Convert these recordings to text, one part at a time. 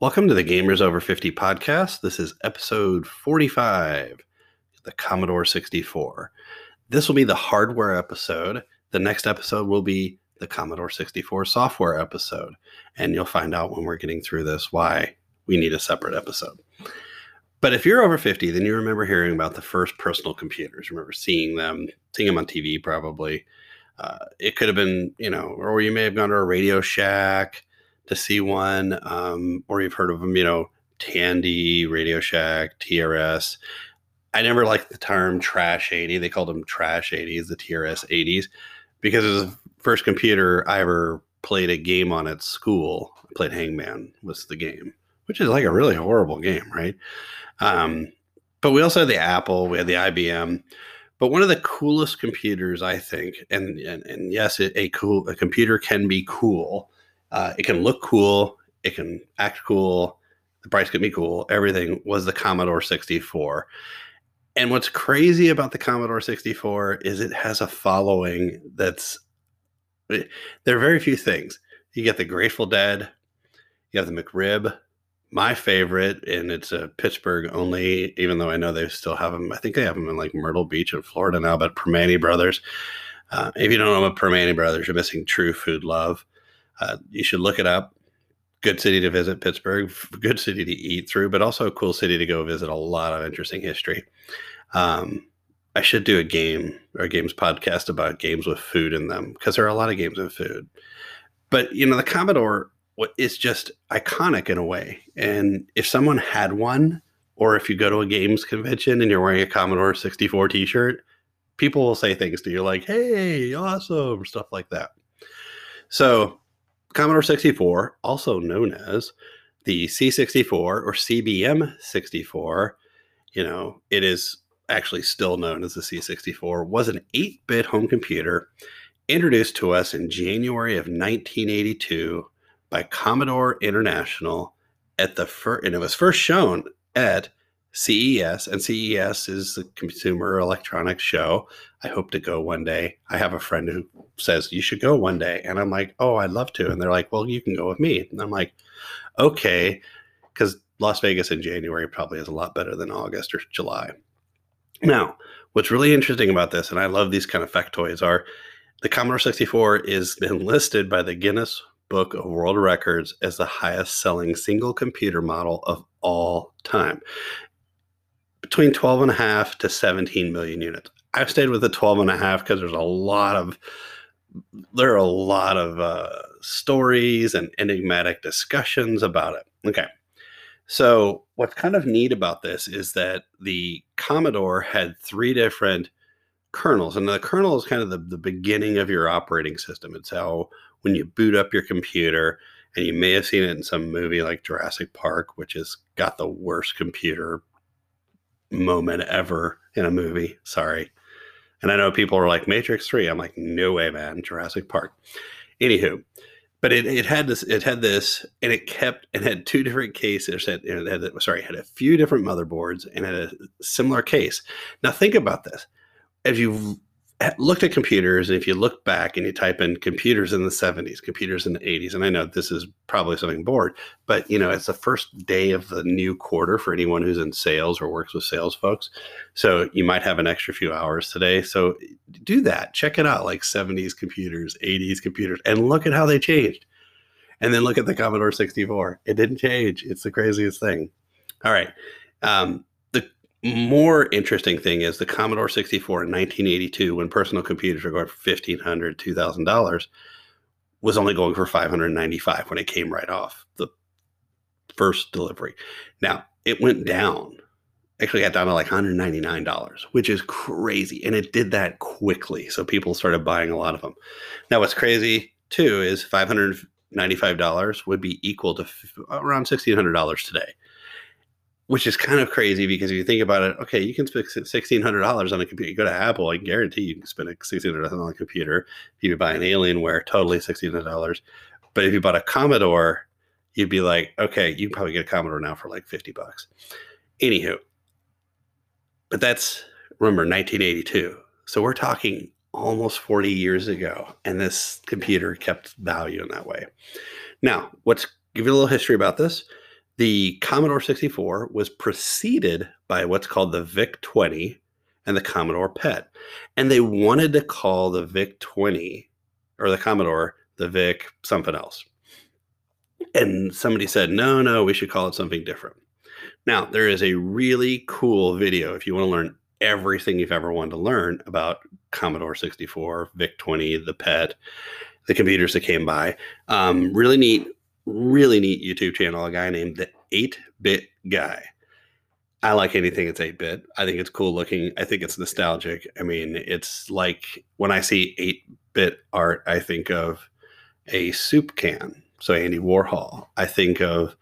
Welcome to the Gamers Over 50 podcast. This is episode 45, the Commodore 64. This will be the hardware episode. The next episode will be the Commodore 64 software episode. And you'll find out when we're getting through this why we need a separate episode. But if you're over 50, then you remember hearing about the first personal computers. Remember seeing them, seeing them on TV probably. Uh, it could have been, you know, or you may have gone to a Radio Shack to see one, um, or you've heard of them, you know, Tandy, Radio Shack, TRS. I never liked the term trash 80. They called them trash 80s, the TRS 80s, because it was the first computer I ever played a game on at school. I played Hangman was the game, which is like a really horrible game, right? Um, but we also had the Apple, we had the IBM. But one of the coolest computers, I think, and and, and yes, it, a cool a computer can be cool, uh, it can look cool. It can act cool. The price can be cool. Everything was the Commodore 64. And what's crazy about the Commodore 64 is it has a following that's eh, there are very few things. You get the Grateful Dead, you have the McRib, my favorite, and it's a Pittsburgh only, even though I know they still have them. I think they have them in like Myrtle Beach in Florida now, but Primanti Brothers. Uh, if you don't know about Primanti Brothers, you're missing true food love. Uh, you should look it up. Good city to visit, Pittsburgh. Good city to eat through, but also a cool city to go visit. A lot of interesting history. Um, I should do a game or a games podcast about games with food in them because there are a lot of games with food. But you know, the Commodore is just iconic in a way. And if someone had one, or if you go to a games convention and you're wearing a Commodore 64 T-shirt, people will say things to you like, "Hey, awesome," stuff like that. So Commodore 64, also known as the C64 or CBM 64, you know, it is actually still known as the C64, was an 8 bit home computer introduced to us in January of 1982 by Commodore International at the first, and it was first shown at CES, and CES is the Consumer Electronics Show. I hope to go one day. I have a friend who says you should go one day, and I'm like, oh, I'd love to. And they're like, well, you can go with me. And I'm like, okay, because Las Vegas in January probably is a lot better than August or July. Now, what's really interesting about this, and I love these kind of factoids, are the Commodore 64 is been listed by the Guinness Book of World Records as the highest selling single computer model of all time between 12 and a half to 17 million units. I've stayed with the 12 and a half because there's a lot of there are a lot of uh, stories and enigmatic discussions about it. Okay. So, what's kind of neat about this is that the Commodore had three different kernels, and the kernel is kind of the, the beginning of your operating system. It's how when you boot up your computer, and you may have seen it in some movie like Jurassic Park, which has got the worst computer moment ever in a movie. Sorry. And I know people are like Matrix 3. I'm like, no way, man. Jurassic Park. Anywho, but it, it had this, it had this, and it kept, it had two different cases. It had, it had, sorry, had a few different motherboards and had a similar case. Now think about this. As you looked at computers, and if you look back and you type in computers in the 70s, computers in the 80s, and I know this is probably something bored, but you know, it's the first day of the new quarter for anyone who's in sales or works with sales folks. So you might have an extra few hours today. So do that. Check it out, like 70s computers, 80s computers, and look at how they changed. And then look at the Commodore 64. It didn't change. It's the craziest thing. All right. Um, more interesting thing is the Commodore 64 in 1982, when personal computers were going for $1,500, $2,000, was only going for 595 when it came right off the first delivery. Now, it went down, actually got down to like $199, which is crazy. And it did that quickly. So people started buying a lot of them. Now, what's crazy too is $595 would be equal to around $1,600 today which is kind of crazy because if you think about it, okay, you can spend sixteen hundred dollars on a computer. You go to Apple, I guarantee you can spend sixteen hundred dollars on a computer. If you buy an Alienware, totally sixteen hundred dollars. But if you bought a Commodore, you'd be like, okay, you can probably get a Commodore now for like fifty bucks. Anywho, but that's remember 1982, so we're talking almost 40 years ago, and this computer kept value in that way. Now, let's give you a little history about this The Commodore 64 was preceded by what's called the VIC 20 and the Commodore PET. And they wanted to call the VIC 20 or the Commodore the VIC something else. And somebody said, no, no, we should call it something different. Now, there is a really cool video if you want to learn everything you've ever wanted to learn about Commodore 64, VIC 20, the PET, the computers that came by. Um, really neat, really neat YouTube channel, a guy named the 8 Bit Guy. I like anything that's 8 bit. I think it's cool looking. I think it's nostalgic. I mean, it's like when I see 8 bit art, I think of a soup can. So Andy Warhol. I think of,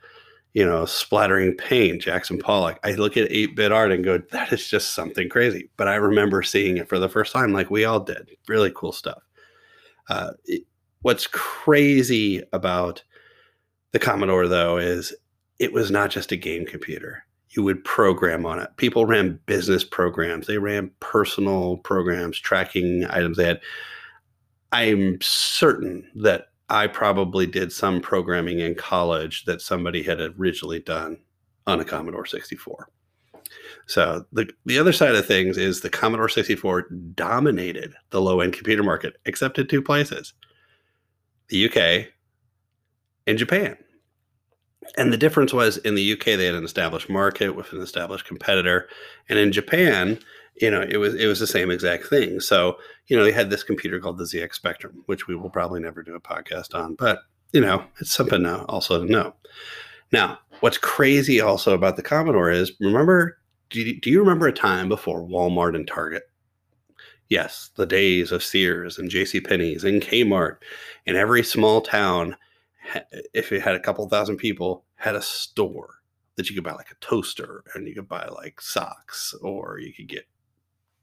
you know, splattering paint, Jackson Pollock. I look at 8 bit art and go, that is just something crazy. But I remember seeing it for the first time, like we all did. Really cool stuff. Uh, it, what's crazy about the Commodore, though, is it was not just a game computer you would program on it. People ran business programs, they ran personal programs, tracking items they had. I'm certain that I probably did some programming in college that somebody had originally done on a Commodore 64. So the the other side of things is the Commodore 64 dominated the low end computer market, except in two places: the UK and Japan and the difference was in the UK they had an established market with an established competitor, and in Japan, you know, it was it was the same exact thing. So you know, they had this computer called the ZX Spectrum, which we will probably never do a podcast on, but you know, it's something now also to know. Now, what's crazy also about the Commodore is remember, do you, do you remember a time before Walmart and Target? Yes, the days of Sears and J.C. Penney's and Kmart, and every small town if it had a couple thousand people, had a store that you could buy like a toaster and you could buy like socks or you could get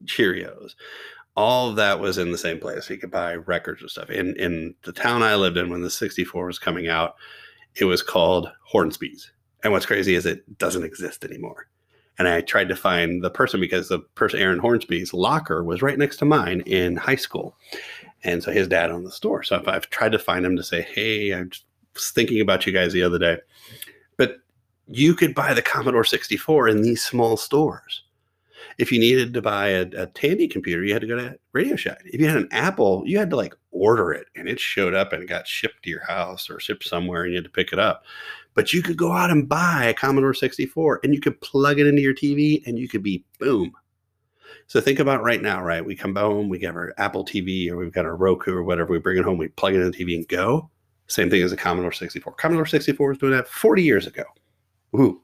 Cheerios. All of that was in the same place. You could buy records and stuff. In in the town I lived in when the 64 was coming out, it was called Hornsby's. And what's crazy is it doesn't exist anymore. And I tried to find the person because the person Aaron Hornsby's locker was right next to mine in high school. And so his dad owned the store. So if I've tried to find him to say, hey, I just was thinking about you guys the other day. But you could buy the Commodore 64 in these small stores. If you needed to buy a, a Tandy computer, you had to go to Radio Shack. If you had an Apple, you had to like order it and it showed up and it got shipped to your house or shipped somewhere and you had to pick it up. But you could go out and buy a Commodore 64 and you could plug it into your TV and you could be boom. So think about right now, right? We come home, we get our Apple TV or we've got our Roku or whatever, we bring it home, we plug it in the TV and go. Same thing as a Commodore 64. Commodore 64 was doing that 40 years ago. Ooh.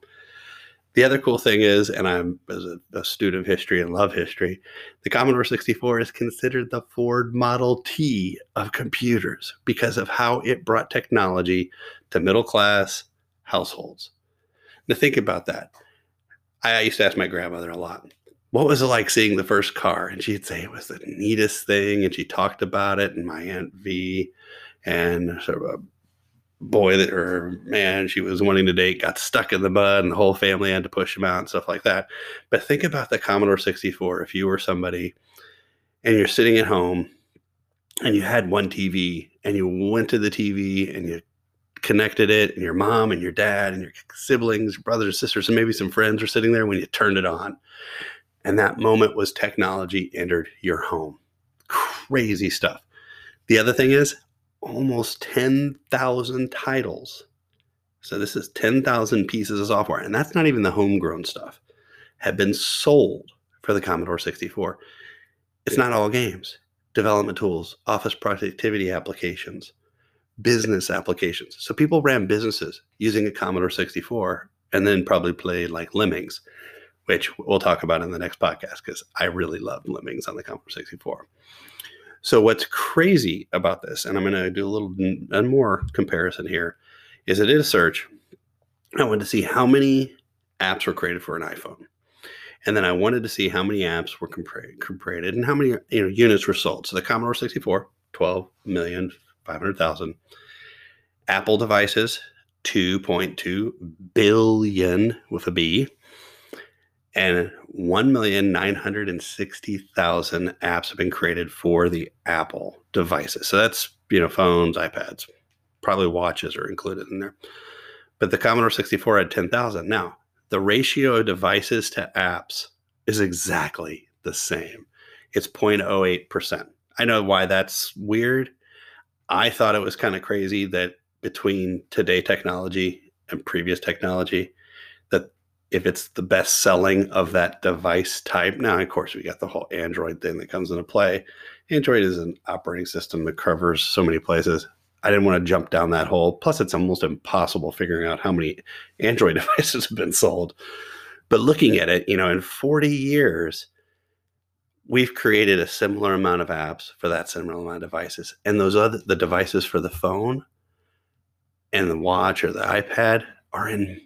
The other cool thing is, and I'm as a, a, student of history and love history, the Commodore 64 is considered the Ford Model T of computers because of how it brought technology to middle class households. Now, think about that. I used to ask my grandmother a lot, what was it like seeing the first car? And she'd say it was the neatest thing. And she talked about it. And my Aunt V and sort of a boy that or man she was wanting to date got stuck in the mud and the whole family had to push him out and stuff like that but think about the commodore 64 if you were somebody and you're sitting at home and you had one tv and you went to the tv and you connected it and your mom and your dad and your siblings brothers and sisters and maybe some friends were sitting there when you turned it on and that moment was technology entered your home crazy stuff the other thing is almost 10,000 titles. So this is 10,000 pieces of software, and that's not even the homegrown stuff, have been sold for the Commodore 64. It's not all games, development tools, office productivity applications, business applications. So people ran businesses using a Commodore 64 and then probably played like Lemmings, which we'll talk about in the next podcast because I really love Lemmings on the Commodore 64. So what's crazy about this, and I'm going to do a little one more comparison here, is I did a search. I wanted to see how many apps were created for an iPhone, and then I wanted to see how many apps were created and how many you know units were sold. So the Commodore 64, 12 million 500,000. Apple devices, 2.2 billion with a B and 1,960,000 apps have been created for the Apple devices. So that's, you know, phones, iPads, probably watches are included in there. but the Commodore 64 had 10,000. Now, the ratio of devices to apps is exactly the same. It's 0.08%. I know why that's weird. I thought it was kind of crazy that between today technology and previous technology, if it's the best selling of that device type, now of course we got the whole Android thing that comes into play. Android is an operating system that covers so many places. I didn't want to jump down that hole. Plus, it's almost impossible figuring out how many Android devices have been sold. But looking at it, you know, in 40 years, we've created a similar amount of apps for that similar amount of devices. And those other the devices for the phone and the watch or the iPad are in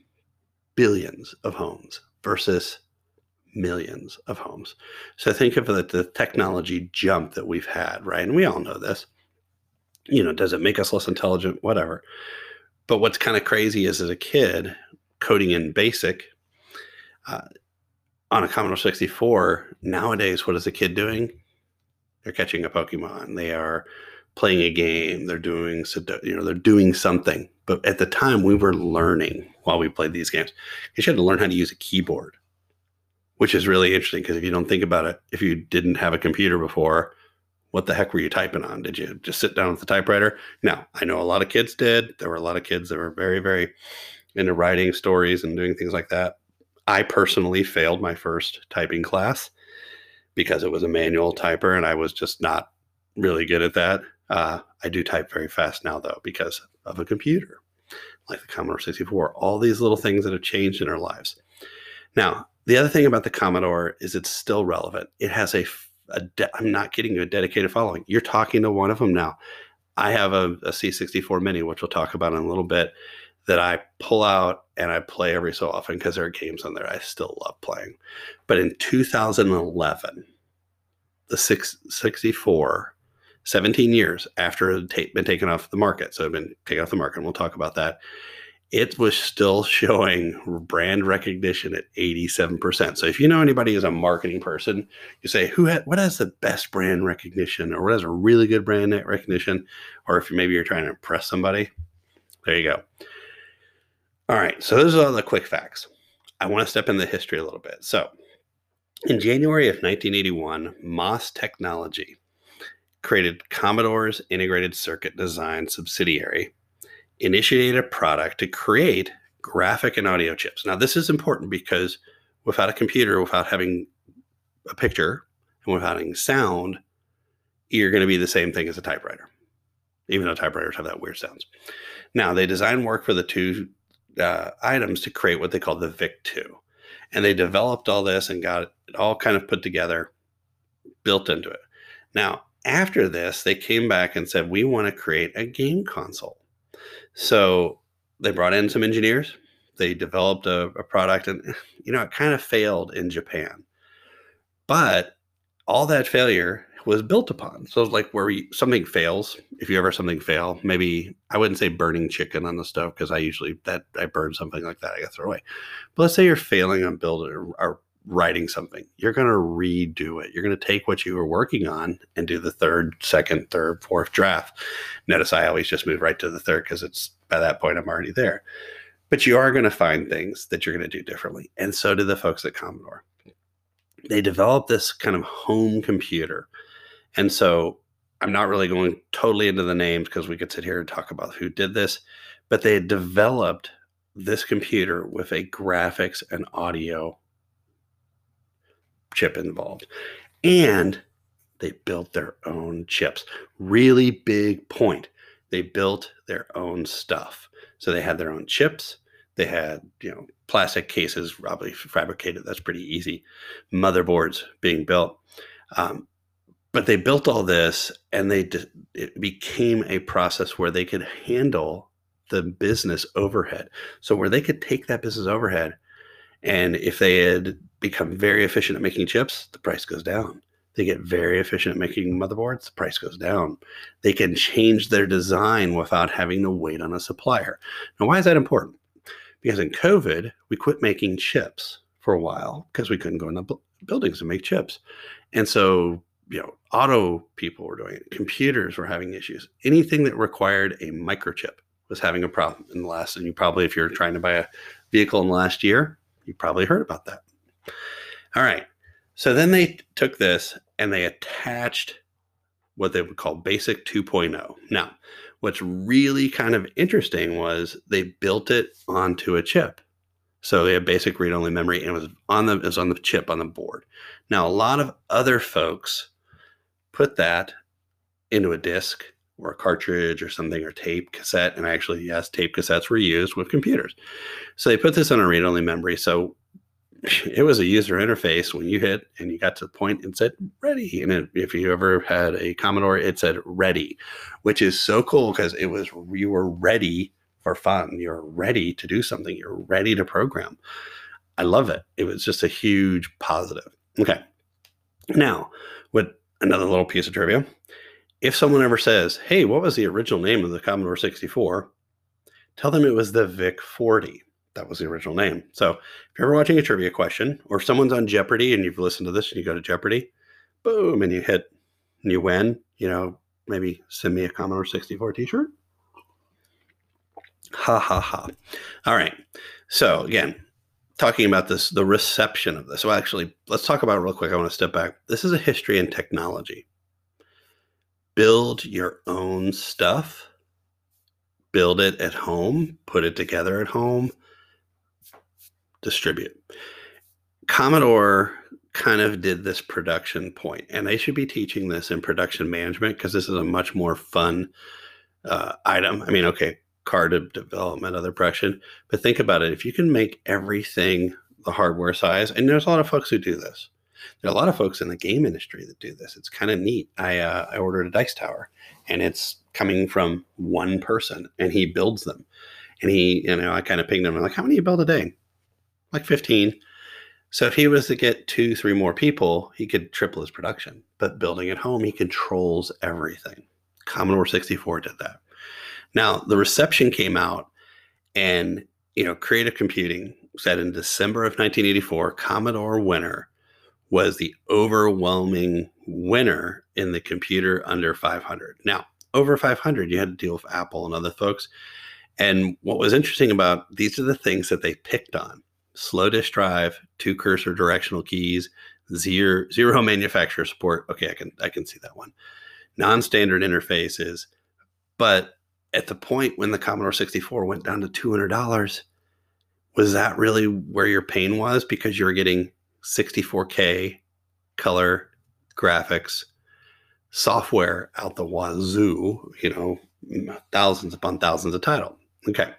billions of homes versus millions of homes. So think of the, the technology jump that we've had, right? And we all know this. You know, does it make us less intelligent? Whatever. But what's kind of crazy is as a kid coding in BASIC, uh, on a Commodore 64, nowadays, what is a kid doing? They're catching a Pokemon. They are playing a game. They're doing, you know, they're doing something. But at the time, we were learning while we played these games. You had to learn how to use a keyboard, which is really interesting because if you don't think about it, if you didn't have a computer before, what the heck were you typing on? Did you just sit down with the typewriter? Now, I know a lot of kids did. There were a lot of kids that were very, very into writing stories and doing things like that. I personally failed my first typing class because it was a manual typer and I was just not really good at that. Uh, I do type very fast now, though, because of a computer like the Commodore 64. All these little things that have changed in our lives. Now, the other thing about the Commodore is it's still relevant. It has a, a de- I'm not kidding you, a dedicated following. You're talking to one of them now. I have a a C64 Mini, which we'll talk about in a little bit that I pull out and I play every so often because there are games on there I still love playing. But in 2011, the 664, 17 years after it had been taken off the market, so it had been taken off the market, and we'll talk about that. It was still showing brand recognition at 87%. So if you know anybody who's a marketing person, you say, who ha- what has the best brand recognition or what has a really good brand recognition? Or if maybe you're trying to impress somebody, there you go. All right, so those are all the quick facts. I want to step in the history a little bit. So, in January of 1981, MOS Technology created Commodore's Integrated Circuit Design subsidiary, initiated a product to create graphic and audio chips. Now, this is important because without a computer, without having a picture, and without having sound, you're going to be the same thing as a typewriter, even though typewriters have that weird sounds. Now, they designed work for the two uh, items to create what they call the VIC2. And they developed all this and got it all kind of put together, built into it. Now, after this, they came back and said, We want to create a game console. So they brought in some engineers, they developed a, a product, and you know, it kind of failed in Japan. But all that failure was built upon. So like where we, something fails, if you ever something fail, maybe I wouldn't say burning chicken on the stove because I usually that I burn something like that I got throw away. But let's say you're failing on building or writing something, you're going to redo it. You're going to take what you were working on and do the third, second, third, fourth draft. Notice I always just move right to the third because it's by that point I'm already there. But you are going to find things that you're going to do differently, and so did the folks at Commodore. They developed this kind of home computer and so I'm not really going totally into the names because we could sit here and talk about who did this, but they developed this computer with a graphics and audio chip involved. And they built their own chips. Really big point. They built their own stuff. So they had their own chips. They had, you know, plastic cases, probably fabricated. That's pretty easy. Motherboards being built. Um, but they built all this and they it became a process where they could handle the business overhead so where they could take that business overhead and if they had become very efficient at making chips the price goes down they get very efficient at making motherboards the price goes down they can change their design without having to wait on a supplier now why is that important because in covid we quit making chips for a while because we couldn't go into buildings and make chips and so you know, auto people were doing it. Computers were having issues. Anything that required a microchip was having a problem in the last, and you probably, if you're trying to buy a vehicle in the last year, you probably heard about that. All right. So then they took this and they attached what they would call Basic 2.0. Now, what's really kind of interesting was they built it onto a chip. So they had basic read-only memory and it was on the it was on the chip on the board. Now a lot of other folks put that into a disk or a cartridge or something or tape cassette. And actually, yes, tape cassettes were used with computers. So they put this on a read only memory. So it was a user interface when you hit and you got to the point and said ready. And if you ever had a Commodore, it said ready, which is so cool because it was you were ready for fun. You're ready to do something. You're ready to program. I love it. It was just a huge positive. Okay. Now, with another little piece of trivia if someone ever says, Hey, what was the original name of the Commodore 64? Tell them it was the VIC 40. That was the original name. So if you're ever watching a trivia question or if someone's on Jeopardy and you've listened to this and you go to Jeopardy, boom, and you hit and you win, you know, maybe send me a Commodore 64 t shirt. Ha ha ha. All right. So again, talking about this, the reception of this. So actually, let's talk about it real quick. I want to step back. This is a history and technology build your own stuff, build it at home, put it together at home, distribute. Commodore kind of did this production point, and they should be teaching this in production management because this is a much more fun uh, item. I mean, okay, card development, other production, but think about it. If you can make everything the hardware size, and there's a lot of folks who do this there are a lot of folks in the game industry that do this. It's kind of neat. I uh, I ordered a dice tower, and it's coming from one person, and he builds them. And he, you know, I kind of pinged him. I'm like, how many you build a day? Like 15. So if he was to get two, three more people, he could triple his production. But building at home, he controls everything. Commodore 64 did that. Now the reception came out, and you know, Creative Computing said in December of 1984, Commodore winner was the overwhelming winner in the computer under 500. Now, over 500, you had to deal with Apple and other folks. And what was interesting about these are the things that they picked on slow disk drive, two cursor directional keys, zero, zero manufacturer support. Okay, I can I can see that one. Non-standard interfaces. But at the point when the Commodore 64 went down to $200, was that really where your pain was? Because you were getting 64K color graphics, software out the wazoo, you know, thousands upon thousands of title. Okay.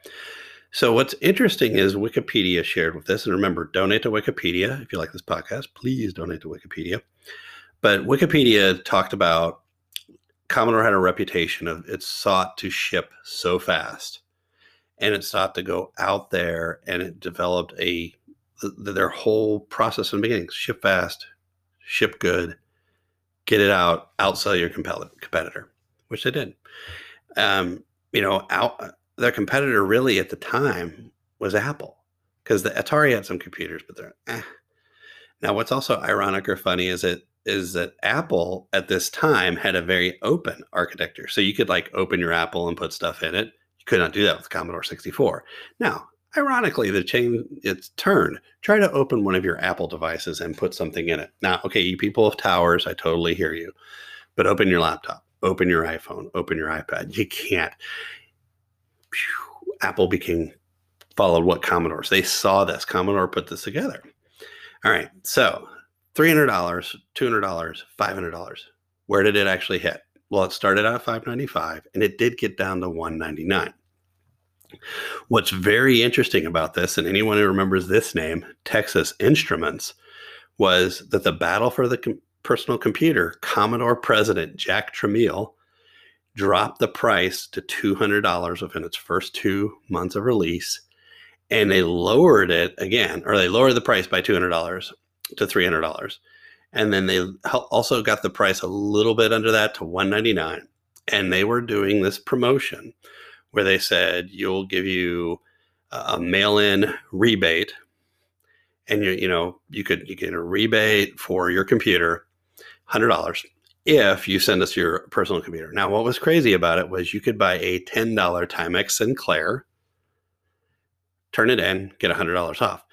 So what's interesting is Wikipedia shared with this, and remember, donate to Wikipedia if you like this podcast. Please donate to Wikipedia. But Wikipedia talked about Commodore had a reputation of it sought to ship so fast, and it sought to go out there, and it developed a the, their whole process from the beginning ship fast, ship good, get it out, outsell your competitor, which they did. Um, you know, out their competitor really at the time was Apple because the Atari had some computers, but they're eh. Now, what's also ironic or funny is it is that Apple at this time had a very open architecture. So you could like open your Apple and put stuff in it. You could not do that with Commodore 64. Now, Ironically, the chain it's turned. Try to open one of your Apple devices and put something in it. Now, okay, you people of towers, I totally hear you. But open your laptop, open your iPhone, open your iPad. You can't. Apple became followed what Commodores. They saw this. Commodore put this together. All right. So $300, $200, $500. Where did it actually hit? Well, it started out at 595 and it did get down to 199. What's very interesting about this, and anyone who remembers this name, Texas Instruments, was that the battle for the com- personal computer, Commodore president Jack Tramiel dropped the price to $200 within its first two months of release. And they lowered it again, or they lowered the price by $200 to $300. And then they also got the price a little bit under that to 199. And they were doing this promotion where they said you'll give you a mail-in rebate and you you know you could you get a rebate for your computer $100 if you send us your personal computer. Now, what was crazy about it was you could buy a $10 Timex Sinclair, turn it in, get $100 off.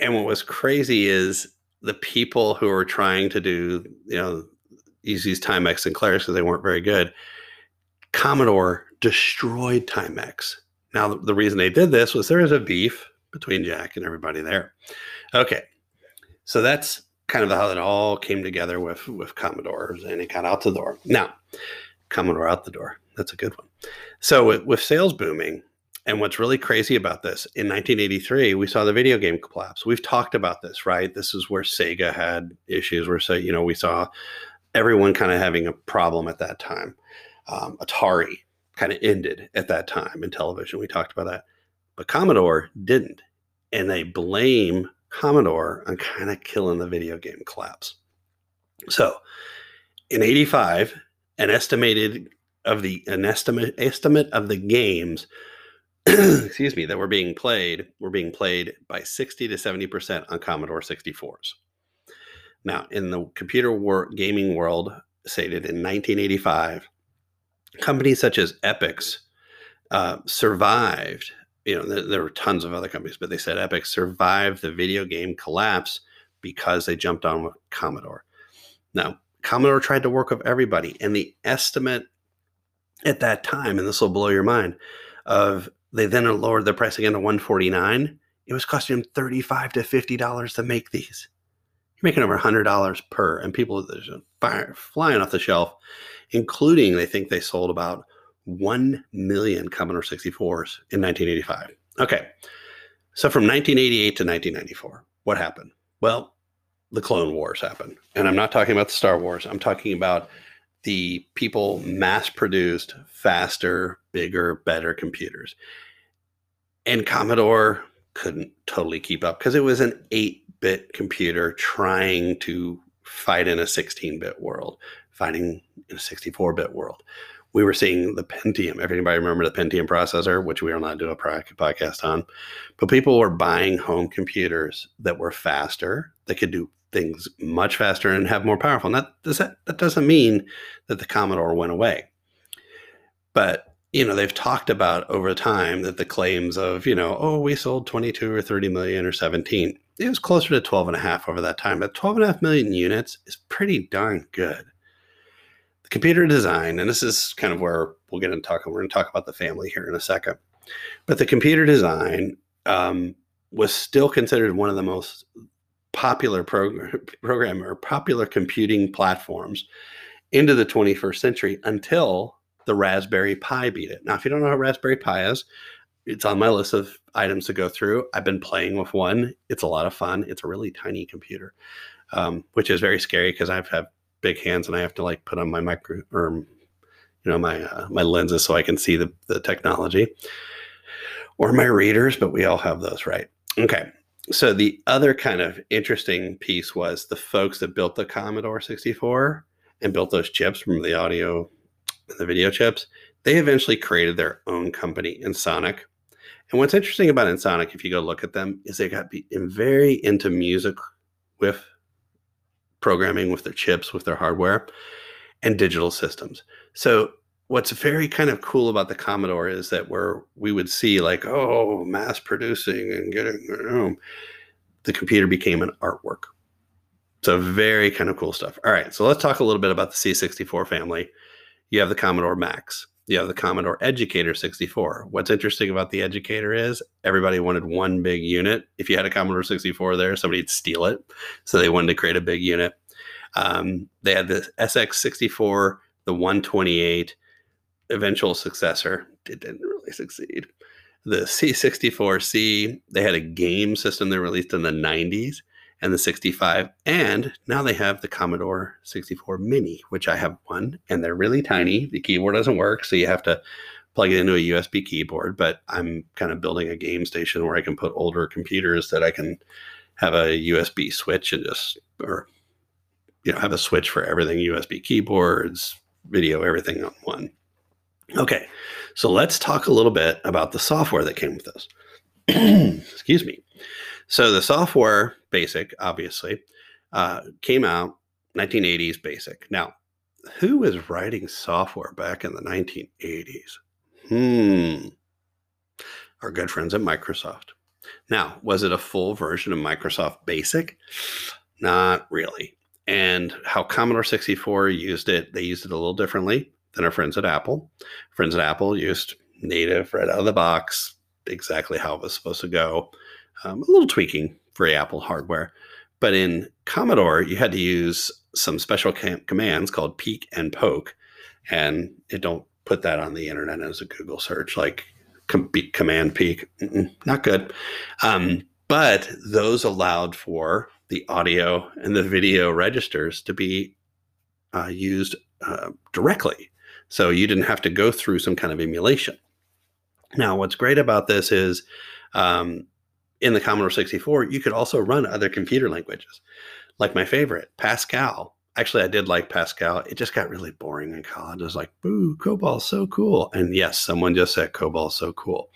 And what was crazy is the people who were trying to do, you know, use these Timex Sinclairs because they weren't very good, Commodore destroyed Timex. Now, the reason they did this was there was a beef between Jack and everybody there. Okay, so that's kind of how it all came together with with Commodores, and it got out the door. Now, Commodore out the door. That's a good one. So with, with sales booming, and what's really crazy about this, in 1983, we saw the video game collapse. We've talked about this, right? This is where Sega had issues. Where say, you know, we saw everyone kind of having a problem at that time. Um, Atari kind of ended at that time in television. We talked about that, but Commodore didn't, and they blame Commodore on kind of killing the video game collapse. So, in '85, an estimated of the an estimate estimate of the games excuse me that were being played were being played by 60 to 70 percent on commodore 64s now in the computer war, gaming world stated in 1985 companies such as Epyx uh, survived you know there, were tons of other companies but they said Epyx survived the video game collapse because they jumped on with commodore. Now commodore tried to work with everybody and the estimate at that time and this will blow your mind of they then lowered the price again to 149 it was costing them 35 to 50 dollars to make these. You're making over 100 dollars per and people are flying off the shelf including they think they sold about 1 million commodore 64s in 1985 okay so from 1988 to 1994 what happened? Well the clone wars happened and i'm not talking about the star wars i'm talking about the people mass produced faster bigger better computers. And Commodore couldn't totally keep up because it was an 8 bit computer trying to fight in a 16 bit world, fighting in a 64 bit world. We were seeing the Pentium. If anybody remember the Pentium processor, which we will not do a podcast on, but people were buying home computers that were faster, that could do things much faster and have more powerful. And that, that, that doesn't mean that the Commodore went away. But you know they've talked about over time that the claims of you know oh we sold 22 or 30 million or 17 it was closer to 12 and a half over that time but 12 and a half million units is pretty darn good computer design and this is kind of where we'll get into talking we're going to talk about the family here in a second but the computer design um, was still considered one of the most popular program, program or popular computing platforms into the 21st century until the Raspberry Pi beat it. Now, if you don't know what Raspberry Pi is, it's on my list of items to go through. I've been playing with one. It's a lot of fun. It's a really tiny computer, um, which is very scary because I have big hands and I have to like put on my micro or you know my uh, my lenses so I can see the the technology or my readers. But we all have those, right? Okay. So the other kind of interesting piece was the folks that built the Commodore 64 and built those chips from the audio and the video chips, they eventually created their own company, Ensoniq. And what's interesting about Ensoniq, if you go look at them, is they got be very into music with programming, with their chips, with their hardware, and digital systems. So what's very kind of cool about the Commodore is that where we would see like, oh, mass producing and getting the computer became an artwork. So very kind of cool stuff. All right, so let's talk a little bit about the C64 family you have the Commodore Max. You have the Commodore Educator 64. What's interesting about the Educator is everybody wanted one big unit. If you had a Commodore 64 there, somebody'd steal it. So they wanted to create a big unit. Um, they had the SX64, the 128, eventual successor. It didn't really succeed. The C64C, they had a game system they released in the 90s and the 65. And now they have the Commodore 64 Mini, which I have one, and they're really tiny. The keyboard doesn't work, so you have to plug it into a USB keyboard. But I'm kind of building a game station where I can put older computers that I can have a USB switch and just, or, you know, have a switch for everything USB keyboards, video, everything on one. Okay, so let's talk a little bit about the software that came with this. Excuse me. So the software, basic, obviously, uh, came out 1980s basic. Now, who was writing software back in the 1980s? Hmm. Our good friends at Microsoft. Now, was it a full version of Microsoft Basic? Not really. And how Commodore 64 used it, they used it a little differently than our friends at Apple. Friends at Apple used native right out of the box, exactly how it was supposed to go. Um, a little tweaking for Apple hardware. But in Commodore, you had to use some special cam- commands called peek and poke. And it don't put that on the internet as a Google search, like com- command peek. Mm-mm, not good. Um, but those allowed for the audio and the video registers to be uh, used uh, directly. So you didn't have to go through some kind of emulation. Now, what's great about this is um, in the Commodore 64, you could also run other computer languages, like my favorite, Pascal. Actually, I did like Pascal. It just got really boring in college. I was like, boo, COBOL's so cool. And yes, someone just said COBOL's so cool.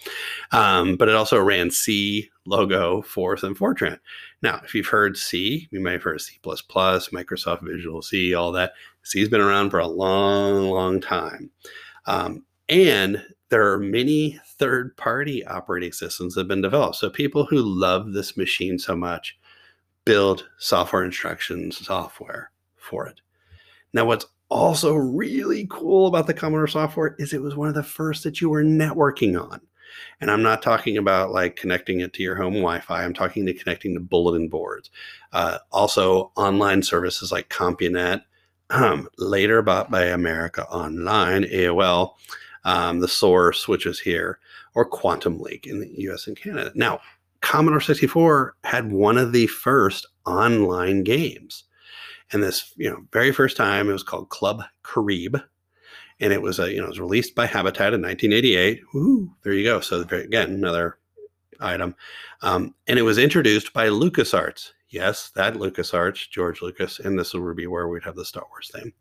Um, but it also ran C, Logo, Forth, and Fortran. Now, if you've heard C, you may have heard C, Microsoft Visual C, all that. C's been around for a long, long time. Um, and there are many third party operating systems that have been developed. So people who love this machine so much build software instructions software for it. Now, what's also really cool about the Commodore software is it was one of the first that you were networking on. And I'm not talking about like connecting it to your home Wi Fi, I'm talking to connecting to bulletin boards. Uh, also, online services like CompuNet, um, later bought by America Online, AOL um, the source, which is here, or Quantum Link in the US and Canada. Now, Commodore 64 had one of the first online games. And this, you know, very first time it was called Club Carib. And it was a, you know, it was released by Habitat in 1988. Ooh, there you go. So again, another item. Um, and it was introduced by LucasArts. Yes, that LucasArts, George Lucas, and this will be where we'd have the Star Wars thing.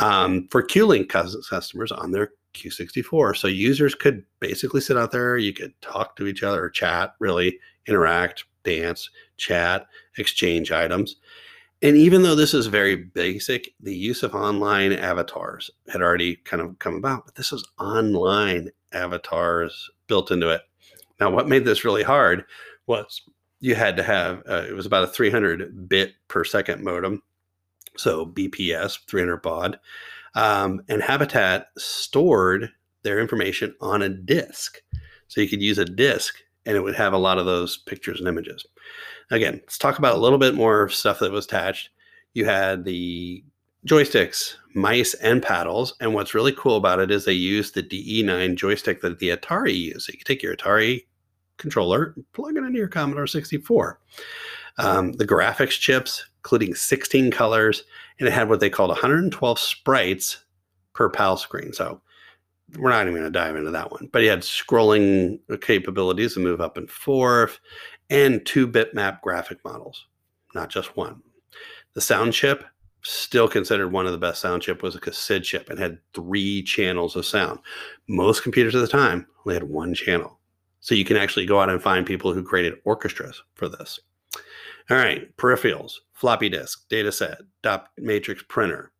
Um, for Q-Link customers on their Q64. So users could basically sit out there, you could talk to each other, chat, really interact, dance, chat, exchange items. And even though this is very basic, the use of online avatars had already kind of come about, but this was online avatars built into it. Now, what made this really hard was you had to have, uh, it was about a 300 bit per second modem. So BPS, 300 baud. Um, and Habitat stored their information on a disk. So you could use a disk and it would have a lot of those pictures and images. Again, let's talk about a little bit more stuff that was attached. You had the joysticks, mice, and paddles. And what's really cool about it is they use the DE9 joystick that the Atari used. So you can take your Atari controller, plug it into your Commodore 64. Um, the graphics chips, including 16 colors, and it had what they called 112 sprites per PAL screen. So we're not even going to dive into that one, but he had scrolling capabilities to move up and forth and two bitmap graphic models, not just one. The sound chip, still considered one of the best sound chip, was a CASID chip and had three channels of sound. Most computers at the time only had one channel. So you can actually go out and find people who created orchestras for this. All right, peripherals, floppy disk, data set, dot matrix printer.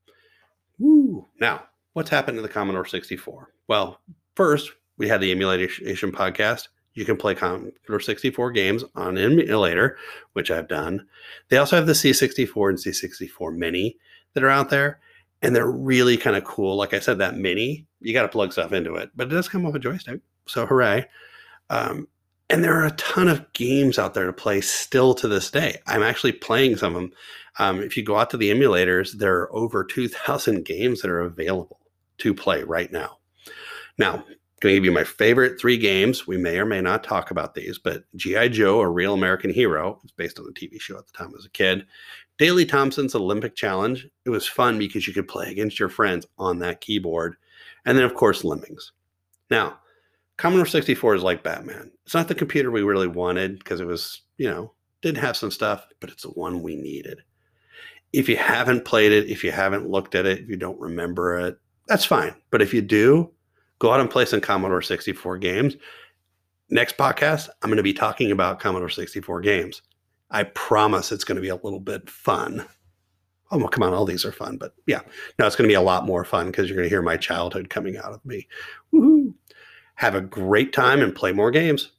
Woo! Now, what's happened to the Commodore 64? Well, first, we had the emulation podcast. You can play Commodore 64 games on emulator, which I've done. They also have the C64 and C64 Mini that are out there, and they're really kind of cool. Like I said, that Mini, you got to plug stuff into it, but it does come with a joystick. So hooray! Um, and there are a ton of games out there to play still to this day. I'm actually playing some of them. Um, if you go out to the emulators, there are over 2,000 games that are available to play right now. Now, going to give you my favorite three games. We may or may not talk about these, but G.I. Joe, a real American hero, it's based on the TV show at the time as a kid. Daley Thompson's Olympic Challenge. It was fun because you could play against your friends on that keyboard. And then, of course, Lemmings. Now, Commodore 64 is like Batman. It's not the computer we really wanted because it was, you know, didn't have some stuff, but it's the one we needed. If you haven't played it, if you haven't looked at it, if you don't remember it, that's fine. But if you do, go out and play some Commodore 64 games. Next podcast, I'm going to be talking about Commodore 64 games. I promise it's going to be a little bit fun. Oh, well, come on, all these are fun. But yeah, no, it's going to be a lot more fun because you're going to hear my childhood coming out of me. Woohoo! Have a great time and play more games.